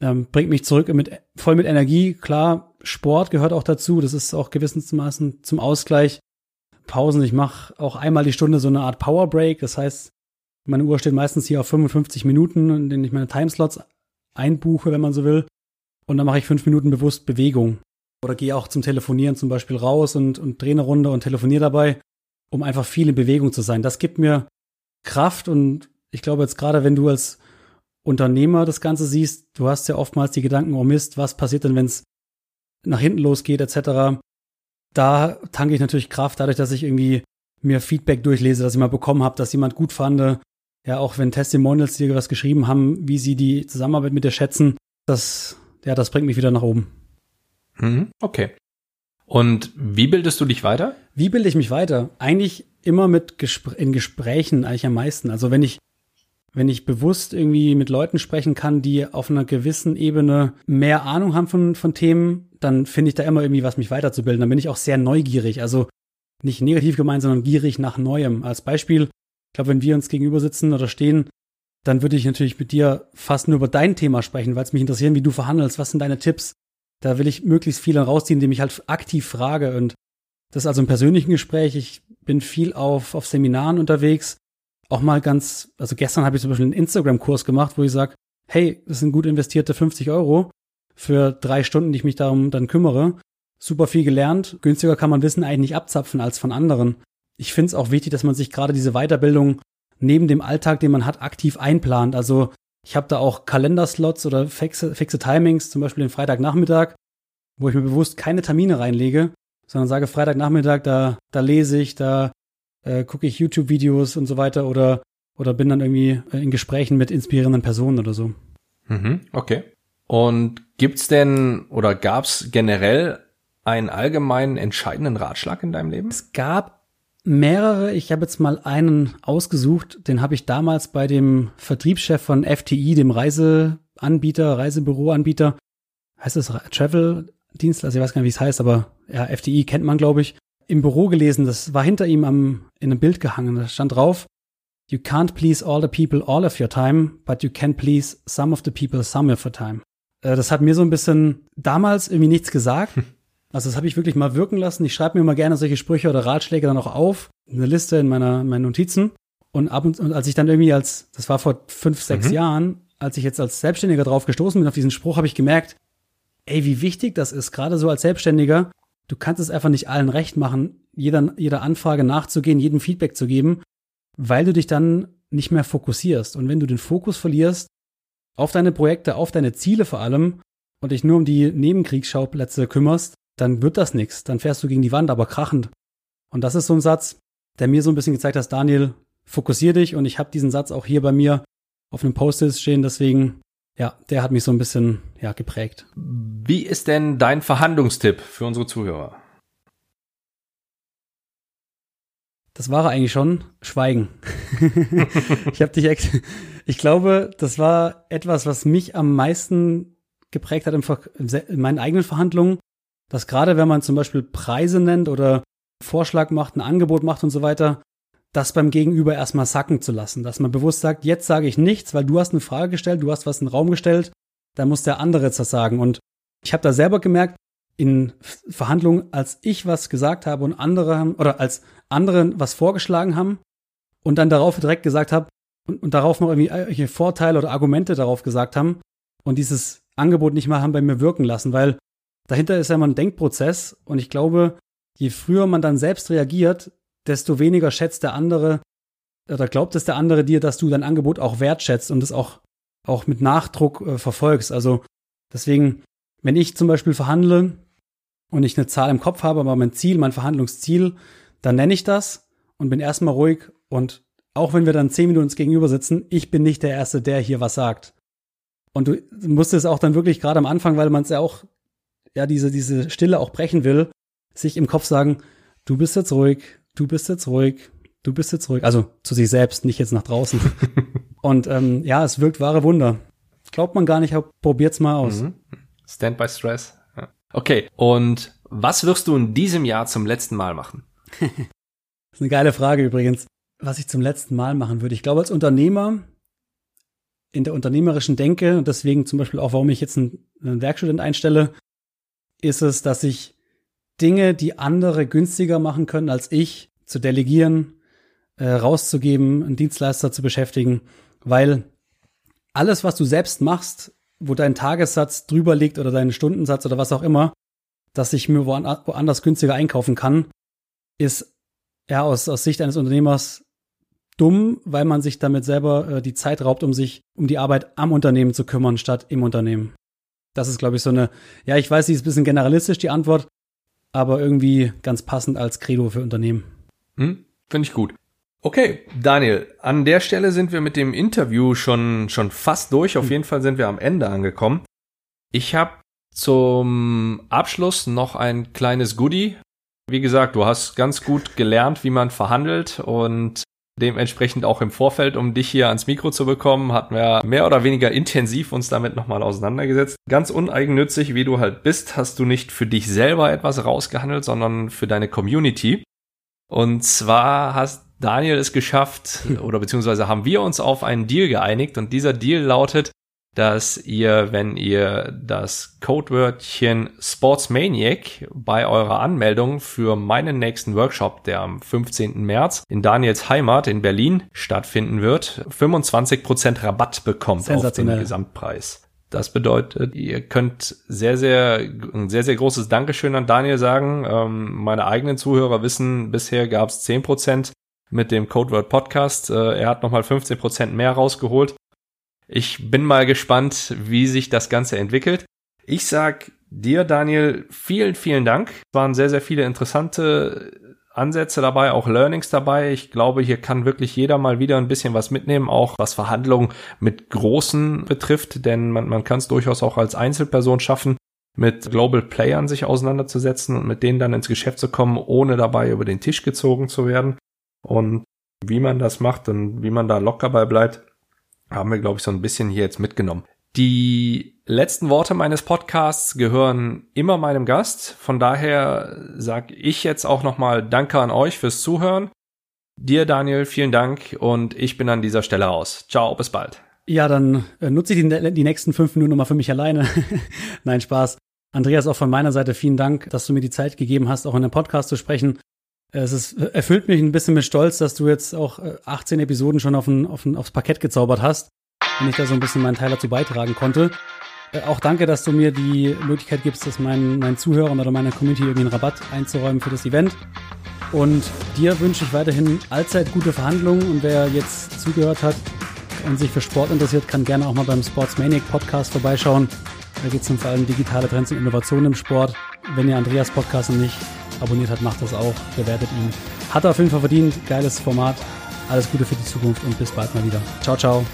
Ähm, bringt mich zurück mit, voll mit Energie. Klar, Sport gehört auch dazu. Das ist auch gewissenmaßen zum Ausgleich. Pausen. Ich mache auch einmal die Stunde so eine Art Power Break. Das heißt, meine Uhr steht meistens hier auf 55 Minuten, in denen ich meine Timeslots einbuche, wenn man so will. Und dann mache ich fünf Minuten bewusst Bewegung. Oder gehe auch zum Telefonieren zum Beispiel raus und, und drehe eine Runde und telefoniere dabei um einfach viel in Bewegung zu sein. Das gibt mir Kraft und ich glaube jetzt gerade, wenn du als Unternehmer das Ganze siehst, du hast ja oftmals die Gedanken, oh Mist, was passiert denn, wenn es nach hinten losgeht, etc. Da tanke ich natürlich Kraft, dadurch, dass ich irgendwie mir Feedback durchlese, das ich mal bekommen habe, dass jemand gut fand. Ja, auch wenn Testimonials dir was geschrieben haben, wie sie die Zusammenarbeit mit dir schätzen, das, ja, das bringt mich wieder nach oben. Mhm, okay. Und wie bildest du dich weiter? Wie bilde ich mich weiter? Eigentlich immer mit Gespr in Gesprächen eigentlich am meisten. Also wenn ich wenn ich bewusst irgendwie mit Leuten sprechen kann, die auf einer gewissen Ebene mehr Ahnung haben von, von Themen, dann finde ich da immer irgendwie was, mich weiterzubilden. Dann bin ich auch sehr neugierig. Also nicht negativ gemeint, sondern gierig nach Neuem. Als Beispiel, ich glaube, wenn wir uns gegenüber sitzen oder stehen, dann würde ich natürlich mit dir fast nur über dein Thema sprechen, weil es mich interessieren, wie du verhandelst. Was sind deine Tipps? Da will ich möglichst viel rausziehen, indem ich halt aktiv frage. Und das ist also ein persönlichen Gespräch. Ich bin viel auf, auf Seminaren unterwegs. Auch mal ganz, also gestern habe ich zum Beispiel einen Instagram-Kurs gemacht, wo ich sage, hey, das sind gut investierte 50 Euro für drei Stunden, die ich mich darum dann kümmere. Super viel gelernt. Günstiger kann man Wissen eigentlich nicht abzapfen als von anderen. Ich finde es auch wichtig, dass man sich gerade diese Weiterbildung neben dem Alltag, den man hat, aktiv einplant. Also ich habe da auch Kalenderslots oder fixe, fixe Timings, zum Beispiel den Freitagnachmittag, wo ich mir bewusst keine Termine reinlege, sondern sage Freitagnachmittag, da, da lese ich, da äh, gucke ich YouTube-Videos und so weiter oder, oder bin dann irgendwie äh, in Gesprächen mit inspirierenden Personen oder so. Mhm, okay. Und gibt's denn oder gab's generell einen allgemeinen entscheidenden Ratschlag in deinem Leben? Es gab mehrere. Ich habe jetzt mal einen ausgesucht. Den habe ich damals bei dem Vertriebschef von FTI, dem Reiseanbieter, Reisebüroanbieter, heißt es Travel also ich weiß gar nicht, wie es heißt, aber ja, FTI kennt man, glaube ich, im Büro gelesen. Das war hinter ihm am, in einem Bild gehangen. Da stand drauf, You can't please all the people all of your time, but you can please some of the people some of your time. Äh, das hat mir so ein bisschen damals irgendwie nichts gesagt. Also das habe ich wirklich mal wirken lassen. Ich schreibe mir immer gerne solche Sprüche oder Ratschläge dann auch auf, eine Liste in meiner in meinen Notizen. Und ab und, und als ich dann irgendwie als, das war vor fünf, sechs mhm. Jahren, als ich jetzt als Selbstständiger drauf gestoßen bin auf diesen Spruch, habe ich gemerkt, ey, wie wichtig das ist, gerade so als Selbstständiger. Du kannst es einfach nicht allen recht machen, jeder, jeder Anfrage nachzugehen, jedem Feedback zu geben, weil du dich dann nicht mehr fokussierst. Und wenn du den Fokus verlierst, auf deine Projekte, auf deine Ziele vor allem, und dich nur um die Nebenkriegsschauplätze kümmerst, dann wird das nichts. Dann fährst du gegen die Wand, aber krachend. Und das ist so ein Satz, der mir so ein bisschen gezeigt hat, Daniel, fokussier dich. Und ich habe diesen Satz auch hier bei mir auf einem Post-it stehen. Deswegen, ja, der hat mich so ein bisschen ja, geprägt. Wie ist denn dein Verhandlungstipp für unsere Zuhörer? Das war er eigentlich schon. Schweigen. [laughs] ich habe dich, ex ich glaube, das war etwas, was mich am meisten geprägt hat in meinen eigenen Verhandlungen, dass gerade wenn man zum Beispiel Preise nennt oder Vorschlag macht, ein Angebot macht und so weiter, das beim Gegenüber erstmal sacken zu lassen, dass man bewusst sagt, jetzt sage ich nichts, weil du hast eine Frage gestellt, du hast was in den Raum gestellt, da muss der andere jetzt das sagen. Und ich habe da selber gemerkt, in Verhandlungen, als ich was gesagt habe und andere haben, oder als andere was vorgeschlagen haben und dann darauf direkt gesagt habe und, und darauf noch irgendwie irgendwelche Vorteile oder Argumente darauf gesagt haben und dieses Angebot nicht mal haben bei mir wirken lassen, weil dahinter ist ja immer ein Denkprozess und ich glaube, je früher man dann selbst reagiert, desto weniger schätzt der andere oder glaubt es der andere dir, dass du dein Angebot auch wertschätzt und es auch, auch mit Nachdruck äh, verfolgst. Also deswegen, wenn ich zum Beispiel verhandle und ich eine Zahl im Kopf habe, aber mein Ziel, mein Verhandlungsziel, dann nenne ich das und bin erstmal ruhig und auch wenn wir dann zehn Minuten gegenüber sitzen, ich bin nicht der Erste, der hier was sagt. Und du musst es auch dann wirklich gerade am Anfang, weil man es ja auch, ja, diese, diese Stille auch brechen will, sich im Kopf sagen, du bist jetzt ruhig, du bist jetzt ruhig, du bist jetzt ruhig. Also zu sich selbst, nicht jetzt nach draußen. [laughs] und ähm, ja, es wirkt wahre Wunder. Glaubt man gar nicht, probiert's mal aus. Mhm. Stand by Stress. Ja. Okay, und was wirst du in diesem Jahr zum letzten Mal machen? [laughs] das ist eine geile Frage übrigens. Was ich zum letzten Mal machen würde. Ich glaube, als Unternehmer in der unternehmerischen Denke und deswegen zum Beispiel auch, warum ich jetzt einen, einen Werkstudent einstelle, ist es, dass ich Dinge, die andere günstiger machen können als ich, zu delegieren, äh, rauszugeben, einen Dienstleister zu beschäftigen, weil alles, was du selbst machst, wo dein Tagessatz drüber liegt oder dein Stundensatz oder was auch immer, dass ich mir woanders günstiger einkaufen kann, ist ja aus, aus Sicht eines Unternehmers dumm, weil man sich damit selber äh, die Zeit raubt, um sich um die Arbeit am Unternehmen zu kümmern, statt im Unternehmen. Das ist, glaube ich, so eine, ja, ich weiß, die ist ein bisschen generalistisch, die Antwort, aber irgendwie ganz passend als Credo für Unternehmen. Hm, Finde ich gut. Okay, Daniel, an der Stelle sind wir mit dem Interview schon, schon fast durch. Auf hm. jeden Fall sind wir am Ende angekommen. Ich habe zum Abschluss noch ein kleines Goodie. Wie gesagt, du hast ganz gut gelernt, wie man verhandelt und Dementsprechend auch im Vorfeld, um dich hier ans Mikro zu bekommen, hatten wir mehr oder weniger intensiv uns damit nochmal auseinandergesetzt. Ganz uneigennützig, wie du halt bist, hast du nicht für dich selber etwas rausgehandelt, sondern für deine Community. Und zwar hast Daniel es geschafft, [laughs] oder beziehungsweise haben wir uns auf einen Deal geeinigt und dieser Deal lautet, dass ihr, wenn ihr das Codewörtchen Sportsmaniac bei eurer Anmeldung für meinen nächsten Workshop, der am 15. März in Daniels Heimat in Berlin stattfinden wird, 25% Rabatt bekommt auf den Gesamtpreis. Das bedeutet, ihr könnt sehr, sehr, ein sehr, sehr großes Dankeschön an Daniel sagen. Ähm, meine eigenen Zuhörer wissen, bisher gab es 10% mit dem Codeword Podcast. Äh, er hat nochmal 15% mehr rausgeholt. Ich bin mal gespannt, wie sich das Ganze entwickelt. Ich sag dir, Daniel, vielen, vielen Dank. Es waren sehr, sehr viele interessante Ansätze dabei, auch Learnings dabei. Ich glaube, hier kann wirklich jeder mal wieder ein bisschen was mitnehmen, auch was Verhandlungen mit Großen betrifft, denn man, man kann es durchaus auch als Einzelperson schaffen, mit Global Playern sich auseinanderzusetzen und mit denen dann ins Geschäft zu kommen, ohne dabei über den Tisch gezogen zu werden. Und wie man das macht und wie man da locker bei bleibt, haben wir, glaube ich, so ein bisschen hier jetzt mitgenommen. Die letzten Worte meines Podcasts gehören immer meinem Gast. Von daher sage ich jetzt auch nochmal Danke an euch fürs Zuhören. Dir, Daniel, vielen Dank und ich bin an dieser Stelle raus. Ciao, bis bald. Ja, dann äh, nutze ich die, die nächsten fünf Minuten nochmal für mich alleine. [laughs] Nein, Spaß. Andreas, auch von meiner Seite vielen Dank, dass du mir die Zeit gegeben hast, auch in dem Podcast zu sprechen. Es ist, erfüllt mich ein bisschen mit Stolz, dass du jetzt auch 18 äh, Episoden schon auf ein, auf ein, aufs Parkett gezaubert hast und ich da so ein bisschen meinen Teil dazu beitragen konnte. Äh, auch danke, dass du mir die Möglichkeit gibst, dass meinen, meinen Zuhörern oder meiner Community irgendwie einen Rabatt einzuräumen für das Event. Und dir wünsche ich weiterhin allzeit gute Verhandlungen und wer jetzt zugehört hat und sich für Sport interessiert, kann gerne auch mal beim Sportsmaniac Podcast vorbeischauen. Da geht es um vor allem digitale Trends und Innovationen im Sport. Wenn ihr Andreas Podcast noch nicht abonniert hat, macht das auch, bewertet ihn. Hat er auf jeden Fall verdient, geiles Format. Alles Gute für die Zukunft und bis bald mal wieder. Ciao, ciao.